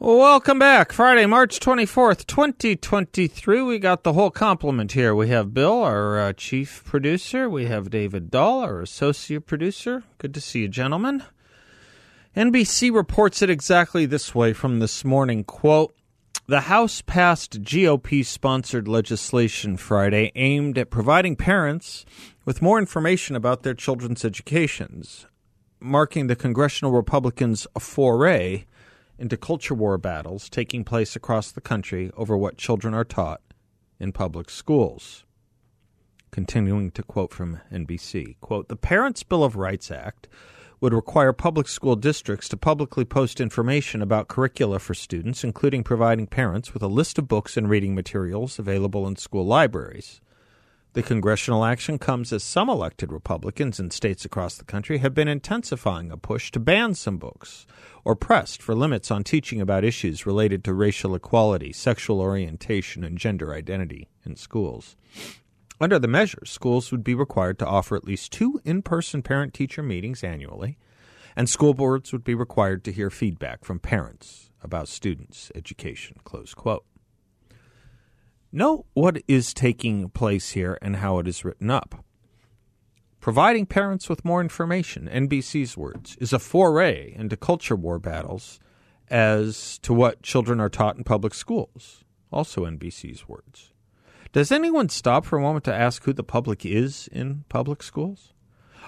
Welcome back. Friday, March 24th, 2023. We got the whole complement here. We have Bill, our uh, chief producer. We have David Dahl, our associate producer. Good to see you, gentlemen. NBC reports it exactly this way from this morning. Quote, the House passed GOP sponsored legislation Friday aimed at providing parents with more information about their children's educations, marking the congressional Republicans' foray into culture war battles taking place across the country over what children are taught in public schools. Continuing to quote from NBC, quote, "The Parents' Bill of Rights Act would require public school districts to publicly post information about curricula for students, including providing parents with a list of books and reading materials available in school libraries. The congressional action comes as some elected Republicans in states across the country have been intensifying a push to ban some books or pressed for limits on teaching about issues related to racial equality, sexual orientation, and gender identity in schools. Under the measure, schools would be required to offer at least two in person parent teacher meetings annually, and school boards would be required to hear feedback from parents about students' education. Close quote. Note what is taking place here and how it is written up. Providing parents with more information, NBC's words, is a foray into culture war battles as to what children are taught in public schools. Also, NBC's words. Does anyone stop for a moment to ask who the public is in public schools?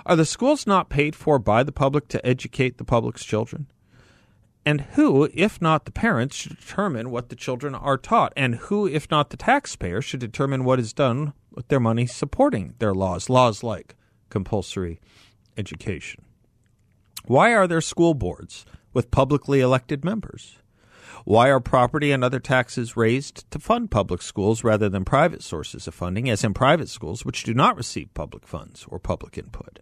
Are the schools not paid for by the public to educate the public's children? And who, if not the parents, should determine what the children are taught? And who, if not the taxpayer, should determine what is done with their money supporting their laws? Laws like compulsory education. Why are there school boards with publicly elected members? Why are property and other taxes raised to fund public schools rather than private sources of funding, as in private schools which do not receive public funds or public input?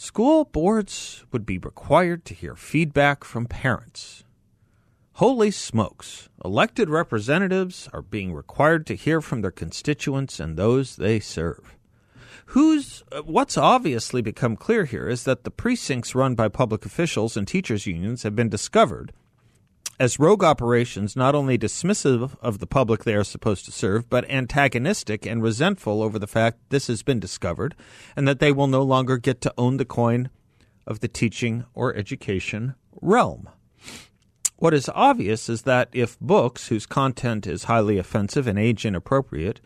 School boards would be required to hear feedback from parents. Holy smokes! Elected representatives are being required to hear from their constituents and those they serve. Who's uh, what's obviously become clear here is that the precincts run by public officials and teachers unions have been discovered as rogue operations not only dismissive of the public they are supposed to serve, but antagonistic and resentful over the fact this has been discovered and that they will no longer get to own the coin of the teaching or education realm. What is obvious is that if books whose content is highly offensive and age inappropriate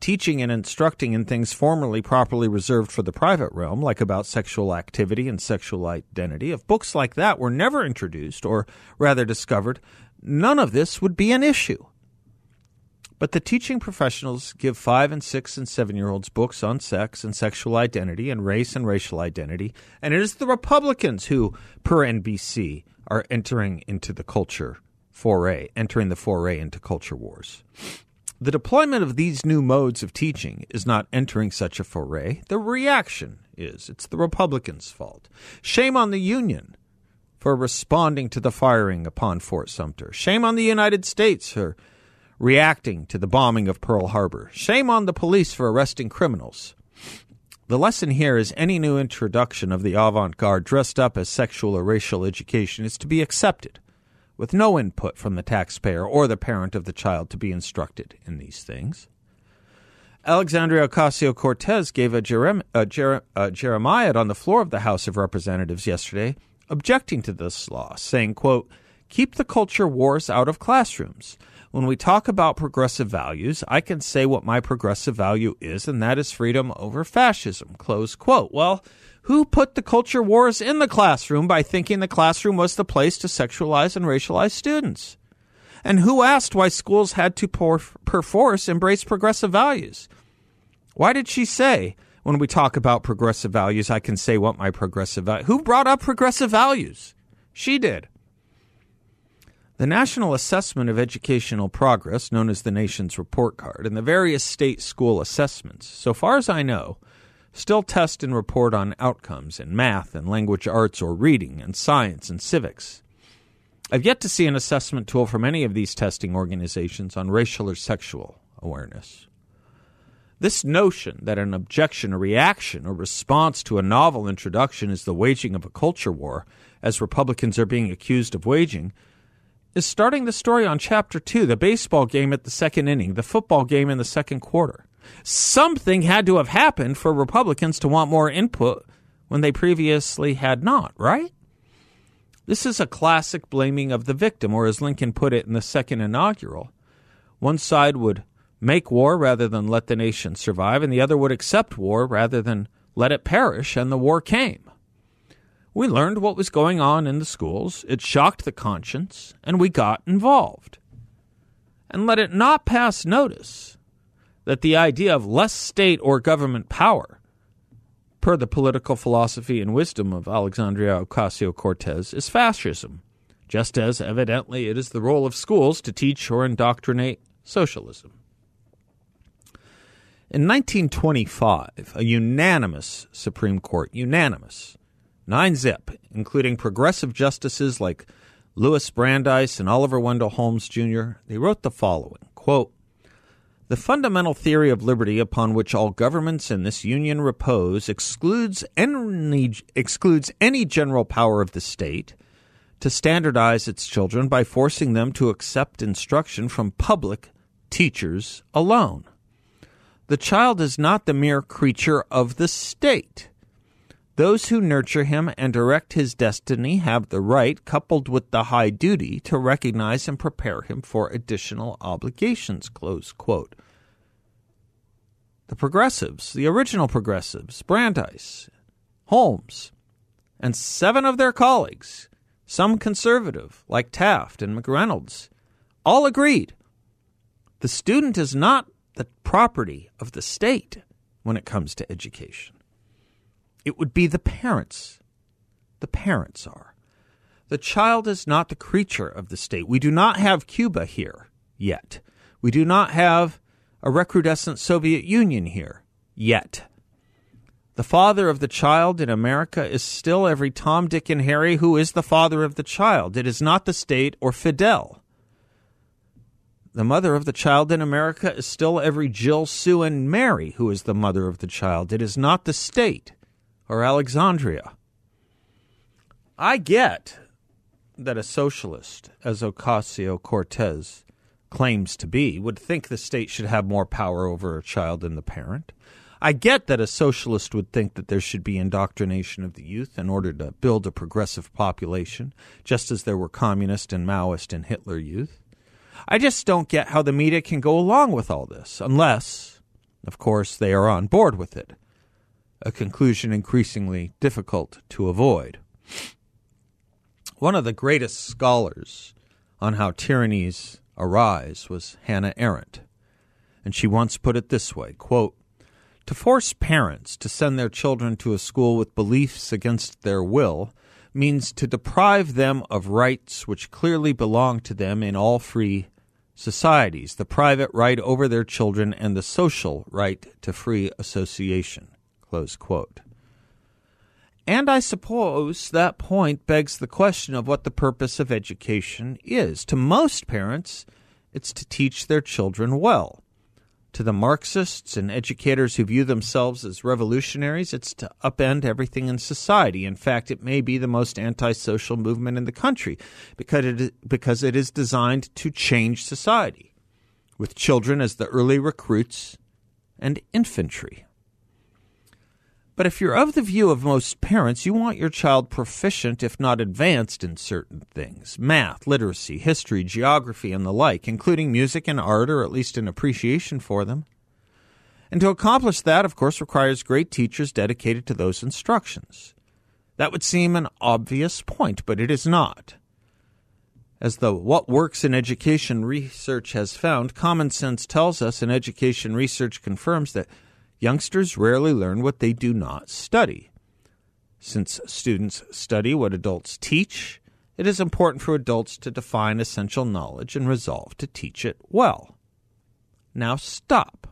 teaching and instructing in things formerly properly reserved for the private realm, like about sexual activity and sexual identity, if books like that were never introduced, or rather discovered, none of this would be an issue. But the teaching professionals give five and six and seven year olds books on sex and sexual identity and race and racial identity, and it is the Republicans who, per NBC, are entering into the culture foray, entering the foray into culture wars. The deployment of these new modes of teaching is not entering such a foray. The reaction is. It's the Republicans' fault. Shame on the Union for responding to the firing upon Fort Sumter. Shame on the United States for reacting to the bombing of Pearl Harbor. Shame on the police for arresting criminals. The lesson here is any new introduction of the avant garde dressed up as sexual or racial education is to be accepted with no input from the taxpayer or the parent of the child to be instructed in these things. Alexandria Ocasio Cortez gave a, Jerem- a, Jer- a Jeremiah on the floor of the House of Representatives yesterday, objecting to this law, saying, quote, Keep the culture wars out of classrooms. When we talk about progressive values, I can say what my progressive value is, and that is freedom over fascism. Close quote. Well, who put the culture wars in the classroom by thinking the classroom was the place to sexualize and racialize students? And who asked why schools had to perforce embrace progressive values? Why did she say, when we talk about progressive values, I can say what my progressive value? Who brought up progressive values? She did. The National Assessment of Educational Progress, known as the nation's report card, and the various state school assessments, so far as I know, still test and report on outcomes in math and language arts or reading and science and civics. I've yet to see an assessment tool from any of these testing organizations on racial or sexual awareness. This notion that an objection, a reaction, or response to a novel introduction is the waging of a culture war, as Republicans are being accused of waging, is starting the story on chapter two, the baseball game at the second inning, the football game in the second quarter. Something had to have happened for Republicans to want more input when they previously had not, right? This is a classic blaming of the victim, or as Lincoln put it in the second inaugural. One side would make war rather than let the nation survive, and the other would accept war rather than let it perish, and the war came. We learned what was going on in the schools. It shocked the conscience, and we got involved. And let it not pass notice that the idea of less state or government power, per the political philosophy and wisdom of Alexandria Ocasio Cortez, is fascism, just as evidently it is the role of schools to teach or indoctrinate socialism. In 1925, a unanimous Supreme Court, unanimous, nine zip, including progressive justices like Louis Brandeis and Oliver Wendell Holmes Jr., they wrote the following quote, The fundamental theory of liberty upon which all governments in this union repose excludes any, excludes any general power of the state to standardize its children by forcing them to accept instruction from public teachers alone. The child is not the mere creature of the state. Those who nurture him and direct his destiny have the right, coupled with the high duty, to recognize and prepare him for additional obligations. The progressives, the original progressives, Brandeis, Holmes, and seven of their colleagues, some conservative, like Taft and McReynolds, all agreed the student is not the property of the state when it comes to education. It would be the parents. The parents are. The child is not the creature of the state. We do not have Cuba here yet. We do not have a recrudescent Soviet Union here yet. The father of the child in America is still every Tom, Dick, and Harry who is the father of the child. It is not the state or Fidel. The mother of the child in America is still every Jill, Sue, and Mary who is the mother of the child. It is not the state or Alexandria. I get that a socialist, as Ocasio Cortez claims to be, would think the state should have more power over a child than the parent. I get that a socialist would think that there should be indoctrination of the youth in order to build a progressive population, just as there were communist and Maoist and Hitler youth. I just don't get how the media can go along with all this, unless, of course, they are on board with it a conclusion increasingly difficult to avoid. One of the greatest scholars on how tyrannies arise was Hannah Arendt, and she once put it this way quote, To force parents to send their children to a school with beliefs against their will means to deprive them of rights which clearly belong to them in all free societies the private right over their children and the social right to free association. Close quote. And I suppose that point begs the question of what the purpose of education is. To most parents, it's to teach their children well. To the Marxists and educators who view themselves as revolutionaries, it's to upend everything in society. In fact, it may be the most antisocial movement in the country because it, because it is designed to change society, with children as the early recruits and infantry. But if you're of the view of most parents, you want your child proficient, if not advanced, in certain things math, literacy, history, geography, and the like, including music and art, or at least an appreciation for them. And to accomplish that, of course, requires great teachers dedicated to those instructions. That would seem an obvious point, but it is not. As the What Works in Education research has found, common sense tells us, and education research confirms that youngsters rarely learn what they do not study. Since students study what adults teach, it is important for adults to define essential knowledge and resolve to teach it well. Now stop.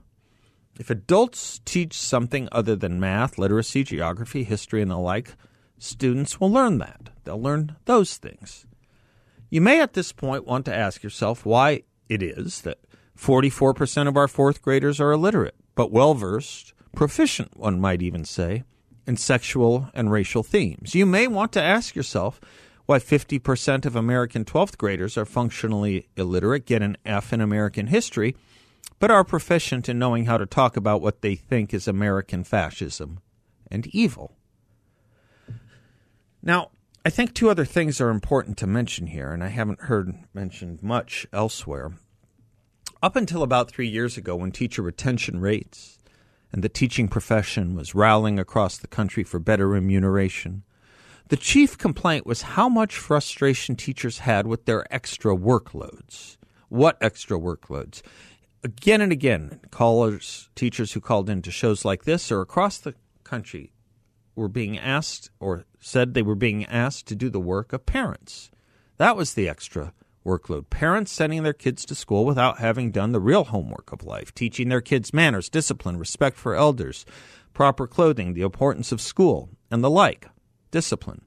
If adults teach something other than math, literacy, geography, history, and the like, students will learn that. They'll learn those things. You may at this point want to ask yourself why it is that 44% of our fourth graders are illiterate, but well versed, proficient, one might even say, in sexual and racial themes. You may want to ask yourself why 50% of American 12th graders are functionally illiterate, get an F in American history, but are proficient in knowing how to talk about what they think is American fascism and evil. Now, I think two other things are important to mention here, and I haven't heard mentioned much elsewhere. Up until about three years ago, when teacher retention rates and the teaching profession was rallying across the country for better remuneration, the chief complaint was how much frustration teachers had with their extra workloads. What extra workloads? Again and again, callers, teachers who called into shows like this or across the country were being asked or said they were being asked to do the work of parents. That was the extra workload. Parents sending their kids to school without having done the real homework of life, teaching their kids manners, discipline, respect for elders, proper clothing, the importance of school, and the like discipline.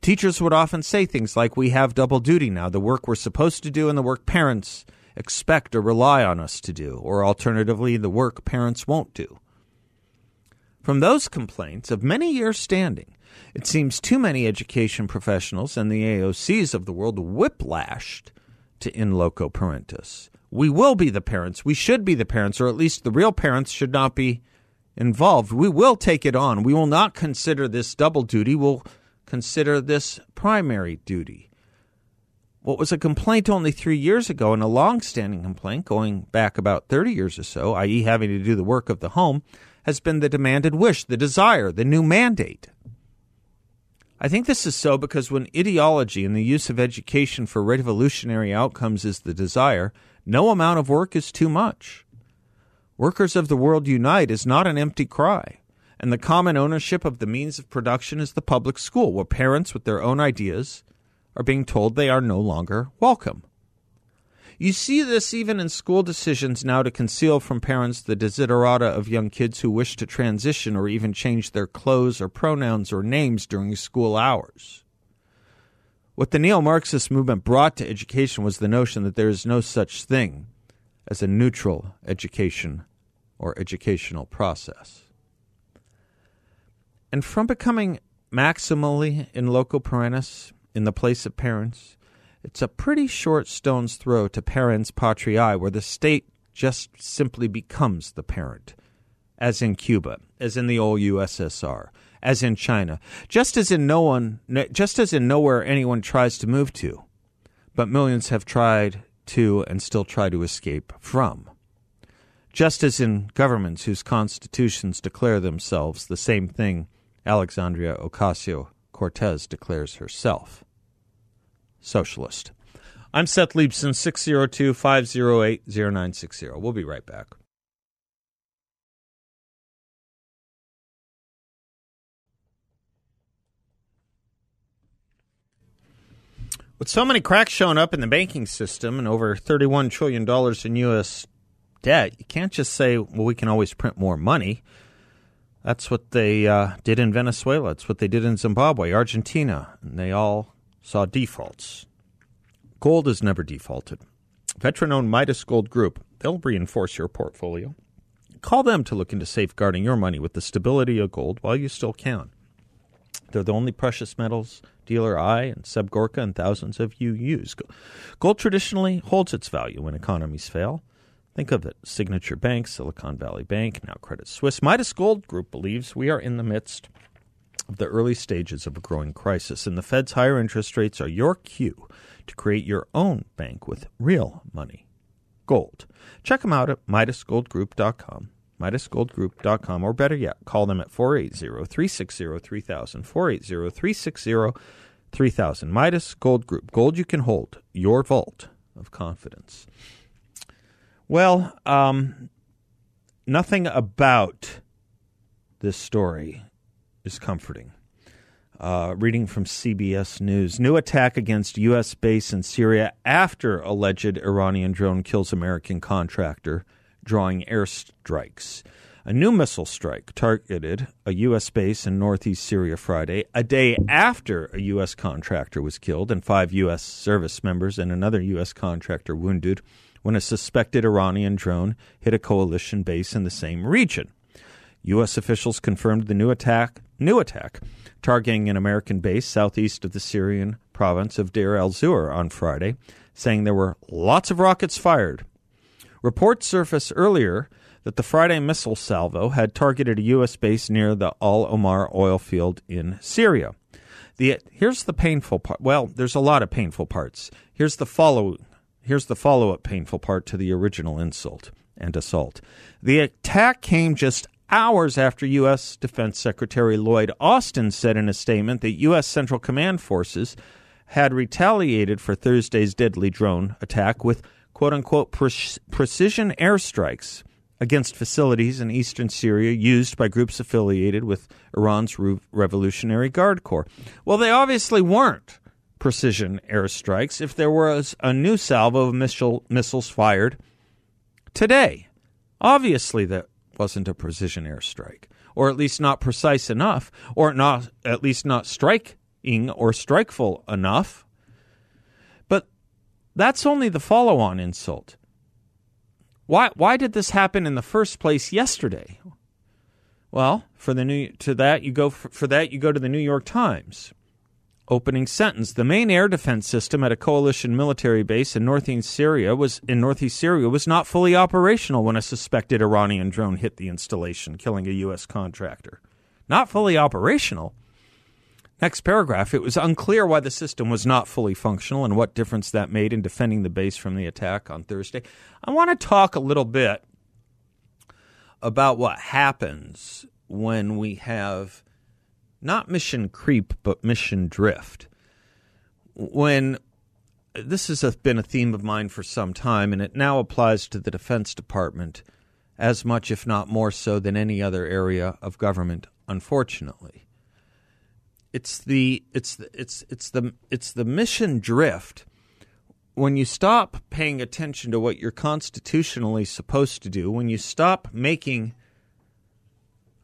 Teachers would often say things like, We have double duty now the work we're supposed to do and the work parents expect or rely on us to do, or alternatively, the work parents won't do. From those complaints of many years standing, it seems too many education professionals and the AOCs of the world whiplashed to in loco parentis. We will be the parents. We should be the parents, or at least the real parents should not be involved. We will take it on. We will not consider this double duty. We'll consider this primary duty. What was a complaint only three years ago and a long standing complaint going back about 30 years or so, i.e., having to do the work of the home, has been the demanded wish, the desire, the new mandate. I think this is so because when ideology and the use of education for revolutionary outcomes is the desire, no amount of work is too much. Workers of the World Unite is not an empty cry, and the common ownership of the means of production is the public school, where parents with their own ideas are being told they are no longer welcome. You see this even in school decisions now to conceal from parents the desiderata of young kids who wish to transition or even change their clothes or pronouns or names during school hours. What the neo Marxist movement brought to education was the notion that there is no such thing as a neutral education or educational process. And from becoming maximally in loco parentis, in the place of parents, it's a pretty short stone's throw to parens patriae, where the state just simply becomes the parent, as in Cuba, as in the old USSR, as in China, just as in no one, just as in nowhere anyone tries to move to, but millions have tried to and still try to escape from. Just as in governments whose constitutions declare themselves the same thing Alexandria Ocasio Cortez declares herself socialist. I'm Seth Leibsohn, 602 508 0960. We'll be right back. With so many cracks showing up in the banking system and over $31 trillion in U.S. debt, you can't just say, well, we can always print more money. That's what they uh, did in Venezuela. That's what they did in Zimbabwe, Argentina, and they all saw defaults. Gold has never defaulted. Veteran owned Midas Gold Group, they'll reinforce your portfolio. Call them to look into safeguarding your money with the stability of gold while you still can. They're the only precious metals dealer I and Seb Gorka and thousands of you use. Gold traditionally holds its value when economies fail. Think of it Signature Bank, Silicon Valley Bank, now Credit Suisse. Midas Gold Group believes we are in the midst of the early stages of a growing crisis, and the Fed's higher interest rates are your cue to create your own bank with real money. Gold. Check them out at MidasGoldGroup.com MidasGoldGroup.com, or better yet, call them at 480 360 3000. 480 360 3000. Midas Gold Group. Gold you can hold. Your vault of confidence. Well, um, nothing about this story is comforting. Uh, reading from CBS News. New attack against U.S. base in Syria after alleged Iranian drone kills American contractor, drawing airstrikes. A new missile strike targeted a U.S. base in northeast Syria Friday, a day after a U.S. contractor was killed and five U.S. service members and another U.S. contractor wounded when a suspected Iranian drone hit a coalition base in the same region. U.S. officials confirmed the new attack, new attack targeting an American base southeast of the Syrian province of Deir el Zur on Friday, saying there were lots of rockets fired. Reports surfaced earlier that the Friday missile salvo had targeted a U.S. base near the Al Omar oil field in Syria. The, here's the painful part. Well, there's a lot of painful parts. Here's the follow. Here's the follow-up painful part to the original insult and assault. The attack came just hours after U.S. Defense Secretary Lloyd Austin said in a statement that U.S. Central Command forces had retaliated for Thursday's deadly drone attack with quote unquote pre- precision airstrikes against facilities in eastern Syria used by groups affiliated with Iran's Revolutionary Guard Corps. Well, they obviously weren't precision airstrikes if there was a new salvo of missile, missiles fired today. Obviously, that wasn't a precision airstrike, or at least not precise enough, or not at least not striking or strikeful enough. But that's only the follow-on insult. Why why did this happen in the first place yesterday? Well, for the new to that you go for, for that you go to the New York Times. Opening sentence: The main air defense system at a coalition military base in northeast Syria was in northeast Syria was not fully operational when a suspected Iranian drone hit the installation, killing a U.S. contractor. Not fully operational. Next paragraph: It was unclear why the system was not fully functional and what difference that made in defending the base from the attack on Thursday. I want to talk a little bit about what happens when we have not mission creep, but mission drift. When this has been a theme of mine for some time, and it now applies to the Defense Department as much, if not more so, than any other area of government, unfortunately. It's the it's the, it's it's the it's the mission drift when you stop paying attention to what you're constitutionally supposed to do, when you stop making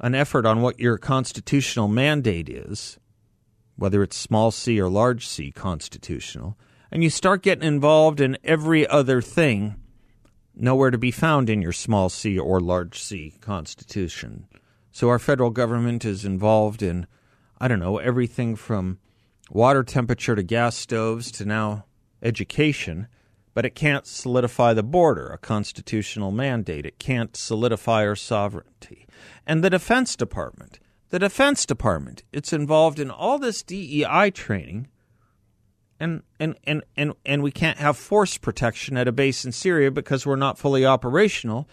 an effort on what your constitutional mandate is, whether it's small c or large c constitutional, and you start getting involved in every other thing nowhere to be found in your small c or large c constitution. So our federal government is involved in, I don't know, everything from water temperature to gas stoves to now education, but it can't solidify the border, a constitutional mandate. It can't solidify our sovereignty and the Defense Department. The Defense Department, it's involved in all this DEI training, and, and, and, and, and we can't have force protection at a base in Syria because we're not fully operational.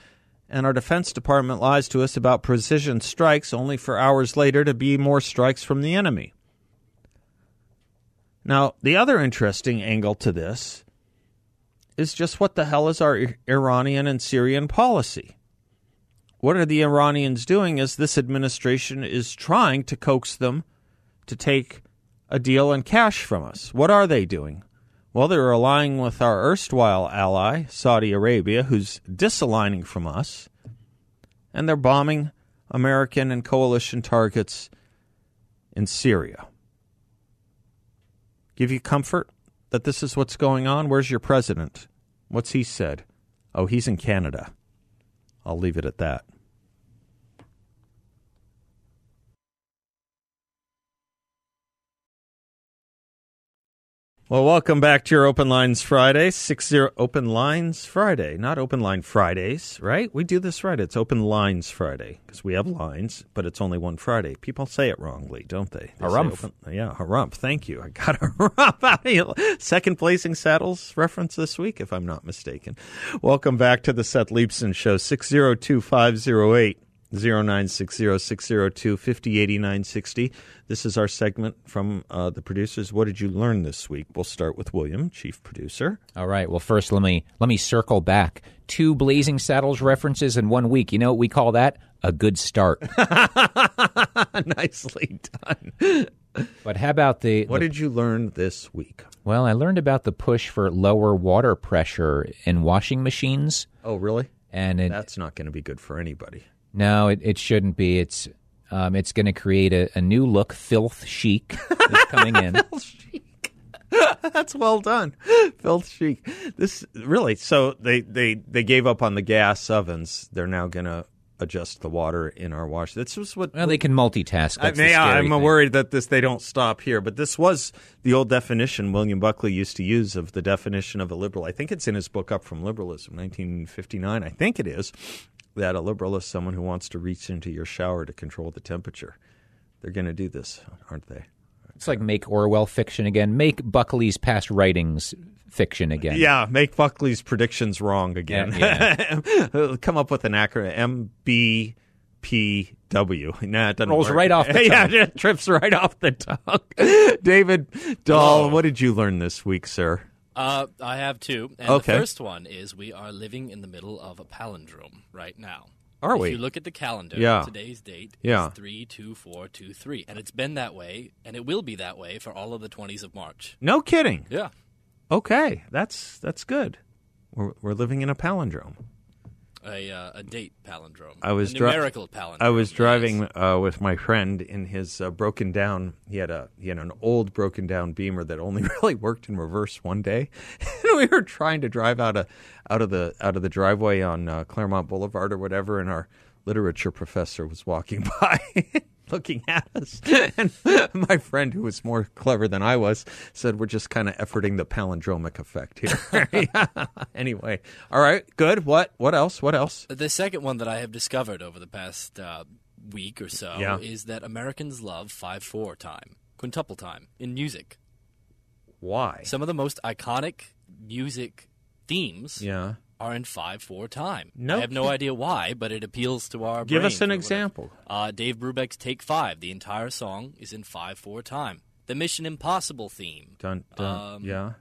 And our Defense Department lies to us about precision strikes only for hours later to be more strikes from the enemy. Now, the other interesting angle to this is just what the hell is our Iranian and Syrian policy? what are the Iranians doing as this administration is trying to coax them to take a deal in cash from us? What are they doing? Well, they're aligning with our erstwhile ally, Saudi Arabia, who's disaligning from us, and they're bombing American and coalition targets in Syria. Give you comfort that this is what's going on? Where's your president? What's he said? Oh, he's in Canada. I'll leave it at that. Well, welcome back to your Open Lines Friday. Six zero Open Lines Friday, not Open Line Fridays, right? We do this right. It's Open Lines Friday because we have lines, but it's only one Friday. People say it wrongly, don't they? they harumph. Open, yeah, harumph. Thank you. I got a harumph. Second Blazing Saddles reference this week, if I'm not mistaken. Welcome back to the Seth Leibsohn Show. Six zero two five zero eight. 0960-602-508960. This is our segment from uh, the producers. What did you learn this week? We'll start with William, chief producer. All right. Well, first let me let me circle back. Two Blazing Saddles references in one week. You know what we call that? A good start. Nicely done. But how about the, What the- did you learn this week? well? I learned about the push for lower water pressure in washing machines, Oh, really? and it, That's not going to be good for anybody. No, it, it shouldn't be. It's um, it's going to create a, a new look, filth chic, is coming in. filth chic. That's well done, filth chic. This really. So they they they gave up on the gas ovens. They're now going to adjust the water in our wash. This was what Well, they can multitask. I That's the mean, I'm thing. worried that this they don't stop here, but this was the old definition William Buckley used to use of the definition of a liberal. I think it's in his book Up from Liberalism, 1959. I think it is that a liberal is someone who wants to reach into your shower to control the temperature. They're going to do this, aren't they? It's like make Orwell fiction again. Make Buckley's past writings fiction again. Yeah, make Buckley's predictions wrong again. Yeah, Come up with an acronym MBPW. Nah, it doesn't Rolls work. right off the yeah, it trips right off the tongue. David Dahl, what did you learn this week, sir? Uh, I have two. And Okay. the first one is we are living in the middle of a palindrome right now. Are if we? you look at the calendar, Yeah. today's date Yeah. is 32423. And it's been that way, and it will be that way for all of the 20s of March. No kidding. Yeah. Okay, that's that's good. We're we're living in a palindrome. A, uh, a date palindrome. I was dri- numerical palindrome. I was yes. driving uh, with my friend in his uh, broken down. He had a he had an old broken down Beamer that only really worked in reverse one day, and we were trying to drive out of out of the out of the driveway on uh, Claremont Boulevard or whatever, and our literature professor was walking by. Looking at us, and my friend, who was more clever than I was, said, "We're just kind of efforting the palindromic effect here." Yeah. Anyway, all right, good. What? What else? What else? The second one that I have discovered over the past uh, week or so Yeah. is that Americans love 5 4 time, quintuple time in music. Why? Some of the most iconic music themes Yeah. Are in 5 4 time. No I have no idea why, but it appeals to our Give us an example. Uh, Dave Brubeck's Take 5, the entire song is in 5 4 time. The Mission Impossible theme. Dun, dun, Um, yeah.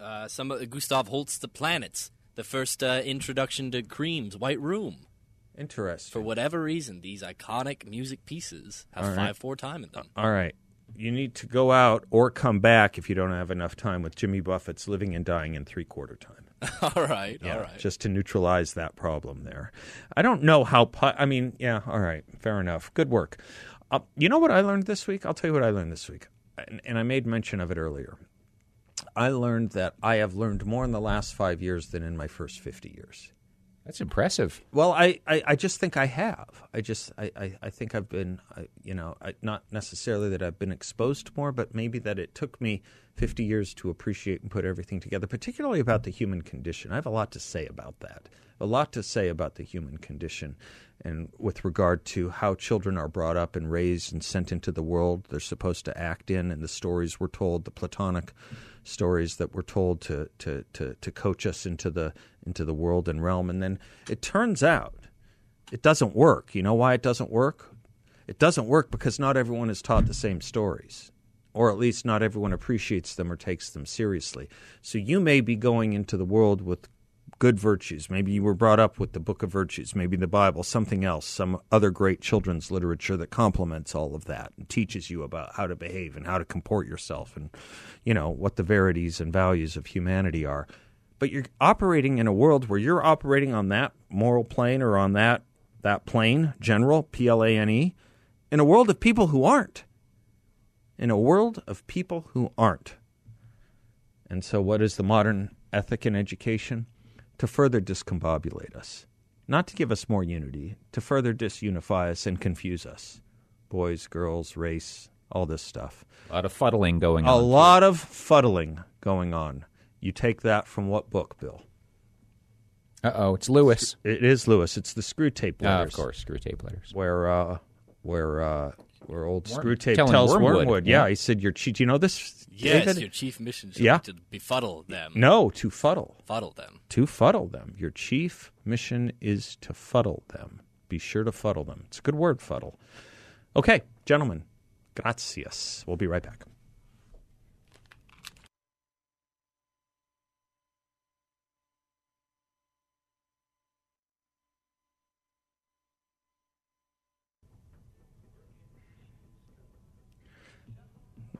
Uh, some of Gustav Holst's The Planets. The first uh, introduction to Cream's White Room. Interesting. For whatever reason, these iconic music pieces have right. 5 4 time in them. All right. You need to go out or come back if you don't have enough time with Jimmy Buffett's Living and Dying in Three Quarter Time. all right, Yeah, all right. Just to neutralize that problem there. I don't know how. Pu- I mean, yeah, all right. Fair enough. Good work. Uh, you know what I learned this week? I'll tell you what I learned this week. And, and I made mention of it earlier. I learned that I have learned more in the last five years than in my first 50 years. That's impressive. Well, I, I, I just think I have. I just I, I, I think I've been I, you know I, not necessarily that I've been exposed to more, but maybe that it took me fifty years to appreciate and put everything together, particularly about the human condition. I have a lot to say about that. A lot to say about the human condition, and with regard to how children are brought up and raised and sent into the world they're supposed to act in, and the stories we're told, the Platonic stories that we're told to to to, to coach us into the into the world and realm. And then it turns out it doesn't work. You know why it doesn't work? It doesn't work because not everyone is taught the same stories or at least not everyone appreciates them or takes them seriously. So you may be going into the world with good virtues. Maybe you were brought up with the Book of Virtues, maybe the Bible, something else, some other great children's literature that complements all of that and teaches you about how to behave and how to comport yourself and, you know, what the verities and values of humanity are. But you're operating in a world where you're operating on that moral plane or on that that plane, general, P L A N E, in a world of people who aren't. In a world of people who aren't. And so, what is the modern ethic in education? To further discombobulate us, not to give us more unity, to further disunify us and confuse us. Boys, girls, race, all this stuff. A lot of fuddling going A on. lot of fuddling going on. You take that from what book, Bill? Uh oh, it's Lewis. It is Lewis. It's the Screwtape Ah, letters. of course, Screwtape letters. where uh, where uh, where old Worm- Screwtape telling tells Wormwood, Wormwood. Yeah, yeah. he said, "You're cheat." You know this? Yes, David? your chief mission should Yeah. be to befuddle them. no, to fuddle, Fuddle them. to fuddle them. Your chief mission is to fuddle them. Be sure to fuddle them. It's a good word, fuddle. Okay, gentlemen, gracias. We'll be right back.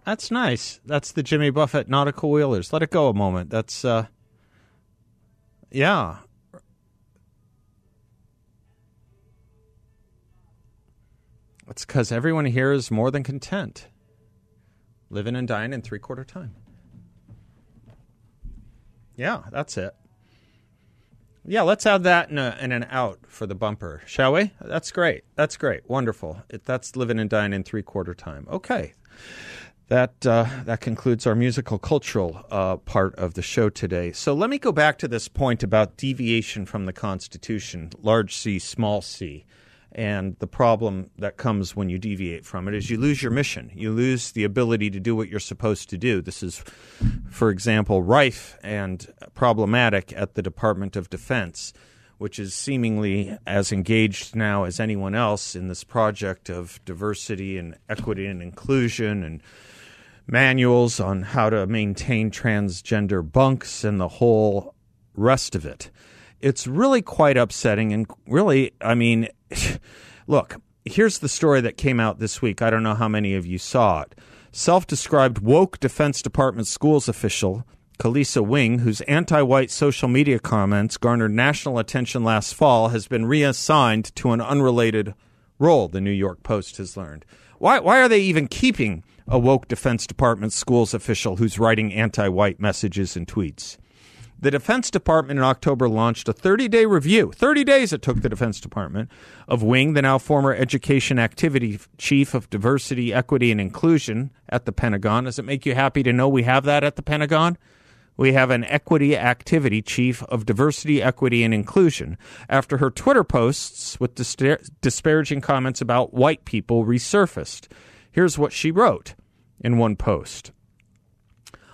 That's nice. That's the Jimmy Buffett nautical wheelers. Let it go a moment. That's uh yeah. It's because everyone here is more than content. Living and dying in three quarter time. Yeah, that's it. Yeah, let's add that in, a, in an out for the bumper, shall we? That's great. That's great. Wonderful. It, that's living and dying in three quarter time. Okay. That uh, that concludes our musical cultural uh, part of the show today. So let me go back to this point about deviation from the Constitution, large C, small c. And the problem that comes when you deviate from it is you lose your mission. You lose the ability to do what you're supposed to do. This is, for example, rife and problematic at the Department of Defense, which is seemingly as engaged now as anyone else in this project of diversity and equity and inclusion and manuals on how to maintain transgender bunks and the whole rest of it. It's really quite upsetting and really, I mean, look, here's the story that came out this week. I don't know how many of you saw it. Self described woke Defense Department schools official Kelisa Wing, whose anti white social media comments garnered national attention last fall, has been reassigned to an unrelated role, the New York Post has learned. Why, why are they even keeping a woke Defense Department schools official who's writing anti white messages and tweets? The Defense Department in October launched a 30 day review. 30 days it took the Defense Department of Wing, the now former Education Activity Chief of Diversity, Equity, and Inclusion at the Pentagon. Does it make you happy to know we have that at the Pentagon? We have an Equity Activity Chief of Diversity, Equity, and Inclusion after her Twitter posts with disparaging comments about white people resurfaced. Here's what she wrote in one post.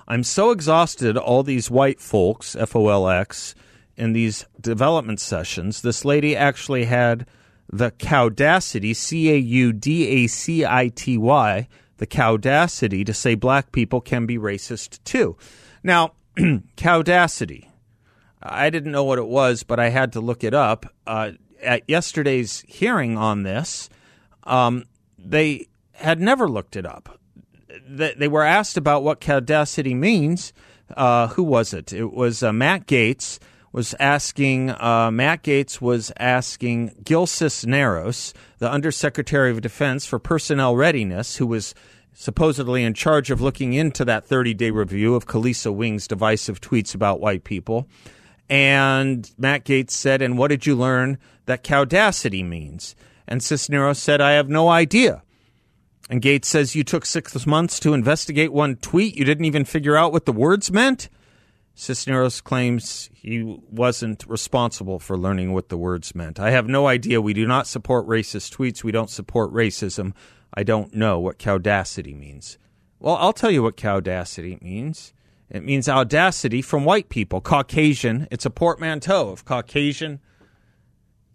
I'm so exhausted, all these white folks, F O L X, in these development sessions. This lady actually had the caudacity, C A U D A C I T Y, the caudacity to say black people can be racist too. Now, caudacity. I didn't know what it was, but I had to look it up. Uh, at yesterday's hearing on this, um, they had never looked it up they were asked about what caudacity means. Uh, who was it? It was uh, Matt Gaetz was asking. Uh, Matt Gaetz was asking Gil Cisneros, the Undersecretary of Defense for Personnel Readiness, who was supposedly in charge of looking into that 30-day review of Kelisa Wing's divisive tweets about white people. And Matt Gaetz said, "And what did you learn that caudacity means?" And Cisneros said, "I have no idea." And Gaetz says you took six months to investigate one tweet. You didn't even figure out what the words meant. Cisneros claims he wasn't responsible for learning what the words meant. I have no idea. We do not support racist tweets. We don't support racism. I don't know what caudacity means. Well, I'll tell you what caudacity means. It means audacity from white people, Caucasian. It's a portmanteau of Caucasian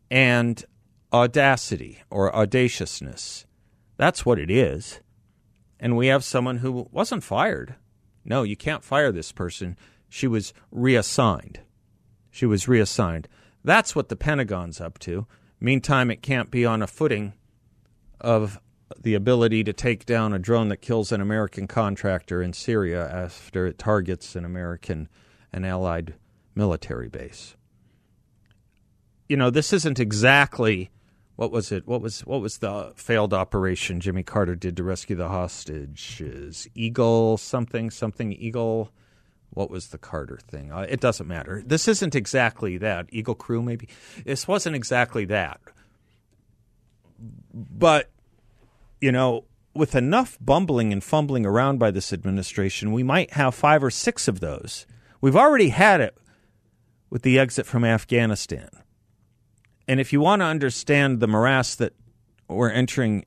and audacity or audaciousness. That's what it is. And we have someone who wasn't fired. No, you can't fire this person. She was reassigned. She was reassigned. That's what the Pentagon's up to. Meantime, it can't be on a footing of the ability to take down a drone that kills an American contractor in Syria after it targets an American and allied military base. You know, this isn't exactly what was it? What was what was the failed operation Jimmy Carter did to rescue the hostages? Eagle something something Eagle. What was the Carter thing? Uh, it doesn't matter. This isn't exactly that. Eagle Crew maybe. This wasn't exactly that. But you know, with enough bumbling and fumbling around by this administration, we might have five or six of those. We've already had it with the exit from Afghanistan. And if you want to understand the morass that we're entering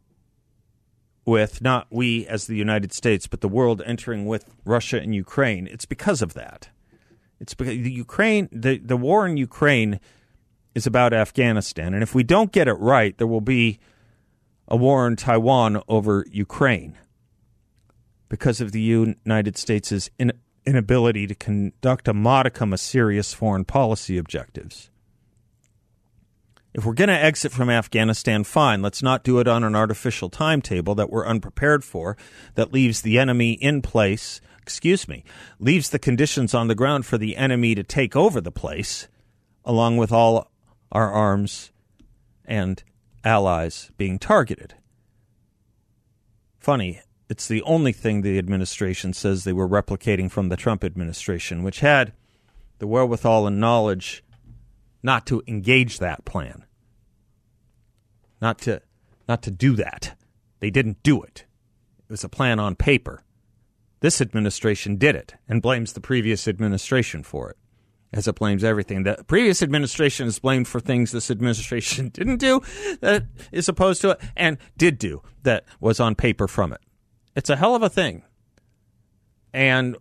with, not we as the United States, but the world entering with Russia and Ukraine, it's because of that. It's because the Ukraine, the, the war in Ukraine is about Afghanistan. And if we don't get it right, there will be a war in Taiwan over Ukraine because of the United States' in, inability to conduct a modicum of serious foreign policy objectives. If we're going to exit from Afghanistan, fine. Let's not do it on an artificial timetable that we're unprepared for, that leaves the enemy in place, excuse me, leaves the conditions on the ground for the enemy to take over the place, along with all our arms and allies being targeted. Funny, it's the only thing the administration says they were replicating from the Trump administration, which had the wherewithal and knowledge not to engage that plan. Not to not to do that. They didn't do it. It was a plan on paper. This administration did it and blames the previous administration for it. As it blames everything. The previous administration is blamed for things this administration didn't do that is opposed to it and did do that was on paper from it. It's a hell of a thing. And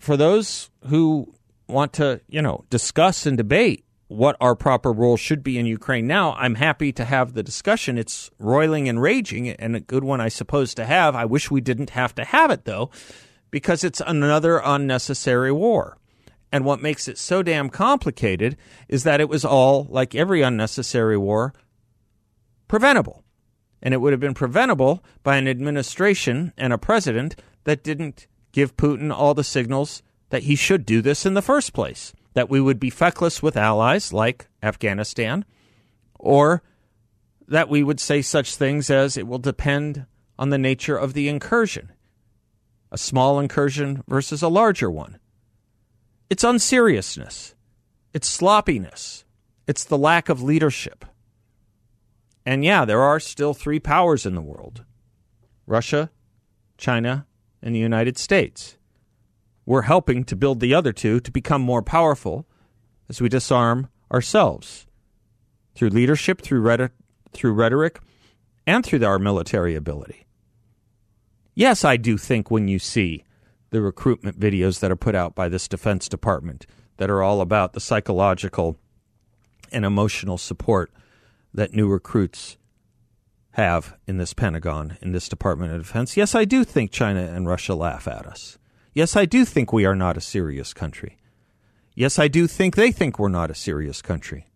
for those who want to, you know, discuss and debate what our proper role should be in Ukraine now, I'm happy to have the discussion. It's roiling and raging and a good one, I suppose, to have. I wish we didn't have to have it, though, because it's another unnecessary war. And what makes it so damn complicated is that it was all, like every unnecessary war, preventable. And it would have been preventable by an administration and a president that didn't give Putin all the signals that he should do this in the first place that we would be feckless with allies like Afghanistan, or that we would say such things as it will depend on the nature of the incursion, a small incursion versus a larger one. It's unseriousness, it's sloppiness, it's the lack of leadership. And yeah, there are still three powers in the world Russia, China, and the United States we're helping to build the other two to become more powerful as we disarm ourselves through leadership, through rhetoric, through rhetoric, and through our military ability. Yes, I do think when you see the recruitment videos that are put out by this Defense Department that are all about the psychological and emotional support that new recruits have in this Pentagon, in this Department of Defense. Yes, I do think China and Russia laugh at us. Yes, I do think we are not a serious country. Yes, I do think they think we're not a serious country.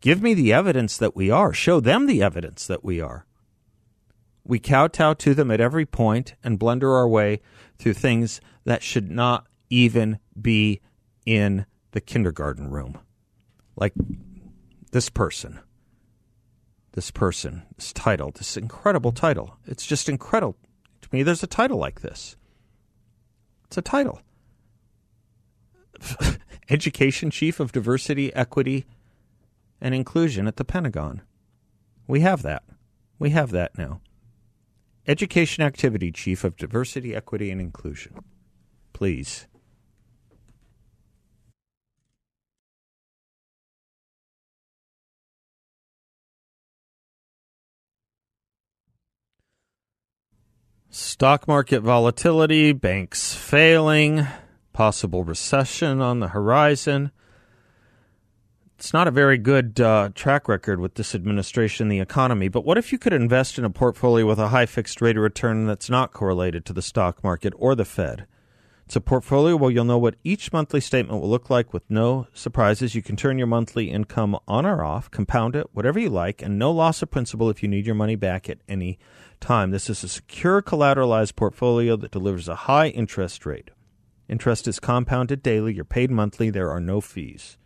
Give me the evidence that we are. Show them the evidence that we are. We kowtow to them at every point and blunder our way through things that should not even be in the kindergarten room. Like this person. This person, this title, this incredible title. It's just incredible to me, there's a title like this. It's a title Education Chief of Diversity, Equity, and Inclusion at the Pentagon. We have that. We have that now. Education Activity Chief of Diversity, Equity, and Inclusion. Please. Stock market volatility, banks failing, possible recession on the horizon. It's not a very good uh, track record with this administration, the economy. But what if you could invest in a portfolio with a high fixed rate of return that's not correlated to the stock market or the Fed? It's a portfolio where you'll know what each monthly statement will look like with no surprises. You can turn your monthly income on or off, compound it, whatever you like, and no loss of principal if you need your money back at any time. This is a secure collateralized portfolio that delivers a high interest rate. Interest is compounded daily, you're paid monthly, there are no fees.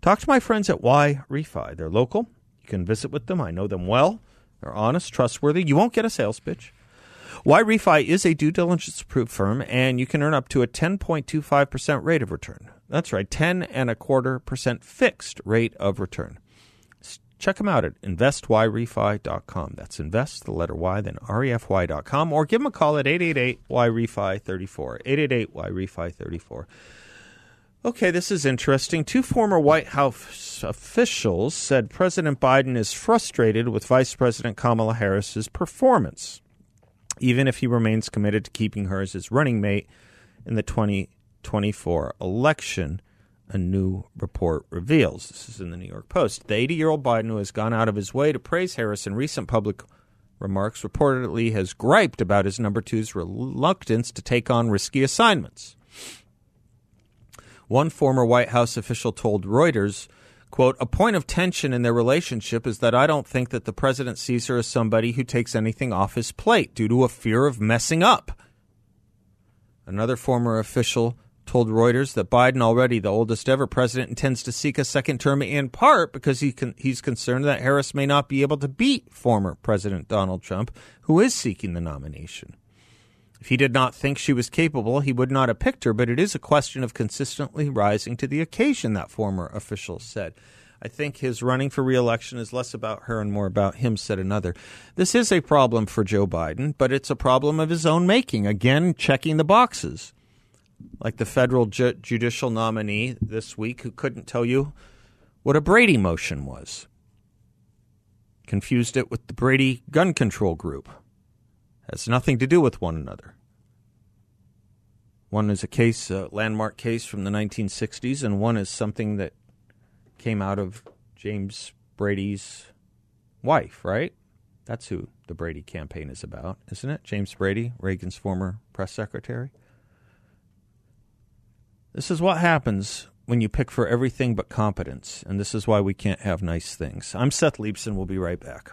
Talk to my friends at YRefy. They're local. You can visit with them. I know them well. They're honest, trustworthy. You won't get a sales pitch. YRefy is a due diligence approved firm, and you can earn up to a 10.25% rate of return. That's right, 10 and a quarter percent fixed rate of return. Check them out at investyrefy.com. That's invest, the letter Y, then refy.com, or give them a call at 888-YREFI34. 888-YREFI34. Okay, this is interesting. Two former White House officials said President Biden is frustrated with Vice President Kamala Harris's performance, even if he remains committed to keeping her as his running mate in the 2024 election a new report reveals. This is in the New York Post. The 80 year old Biden, who has gone out of his way to praise Harris in recent public remarks, reportedly has griped about his number two's reluctance to take on risky assignments. One former White House official told Reuters, Quote, a point of tension in their relationship is that I don't think that the president sees her as somebody who takes anything off his plate due to a fear of messing up. Another former official told Reuters that Biden, already the oldest ever president, intends to seek a second term in part because he con- he's concerned that Harris may not be able to beat former President Donald Trump, who is seeking the nomination. If he did not think she was capable, he would not have picked her, but it is a question of consistently rising to the occasion, that former official said. I think his running for reelection is less about her and more about him, said another. This is a problem for Joe Biden, but it's a problem of his own making. Again, checking the boxes. Like the federal ju- judicial nominee this week who couldn't tell you what a Brady motion was. Confused it with the Brady gun control group has nothing to do with one another. One is a case, a landmark case from the 1960s, and one is something that came out of James Brady's wife, right? That's who the Brady campaign is about, isn't it? James Brady, Reagan's former press secretary. This is what happens when you pick for everything but competence, and this is why we can't have nice things. I'm Seth Leibsohn. We'll be right back.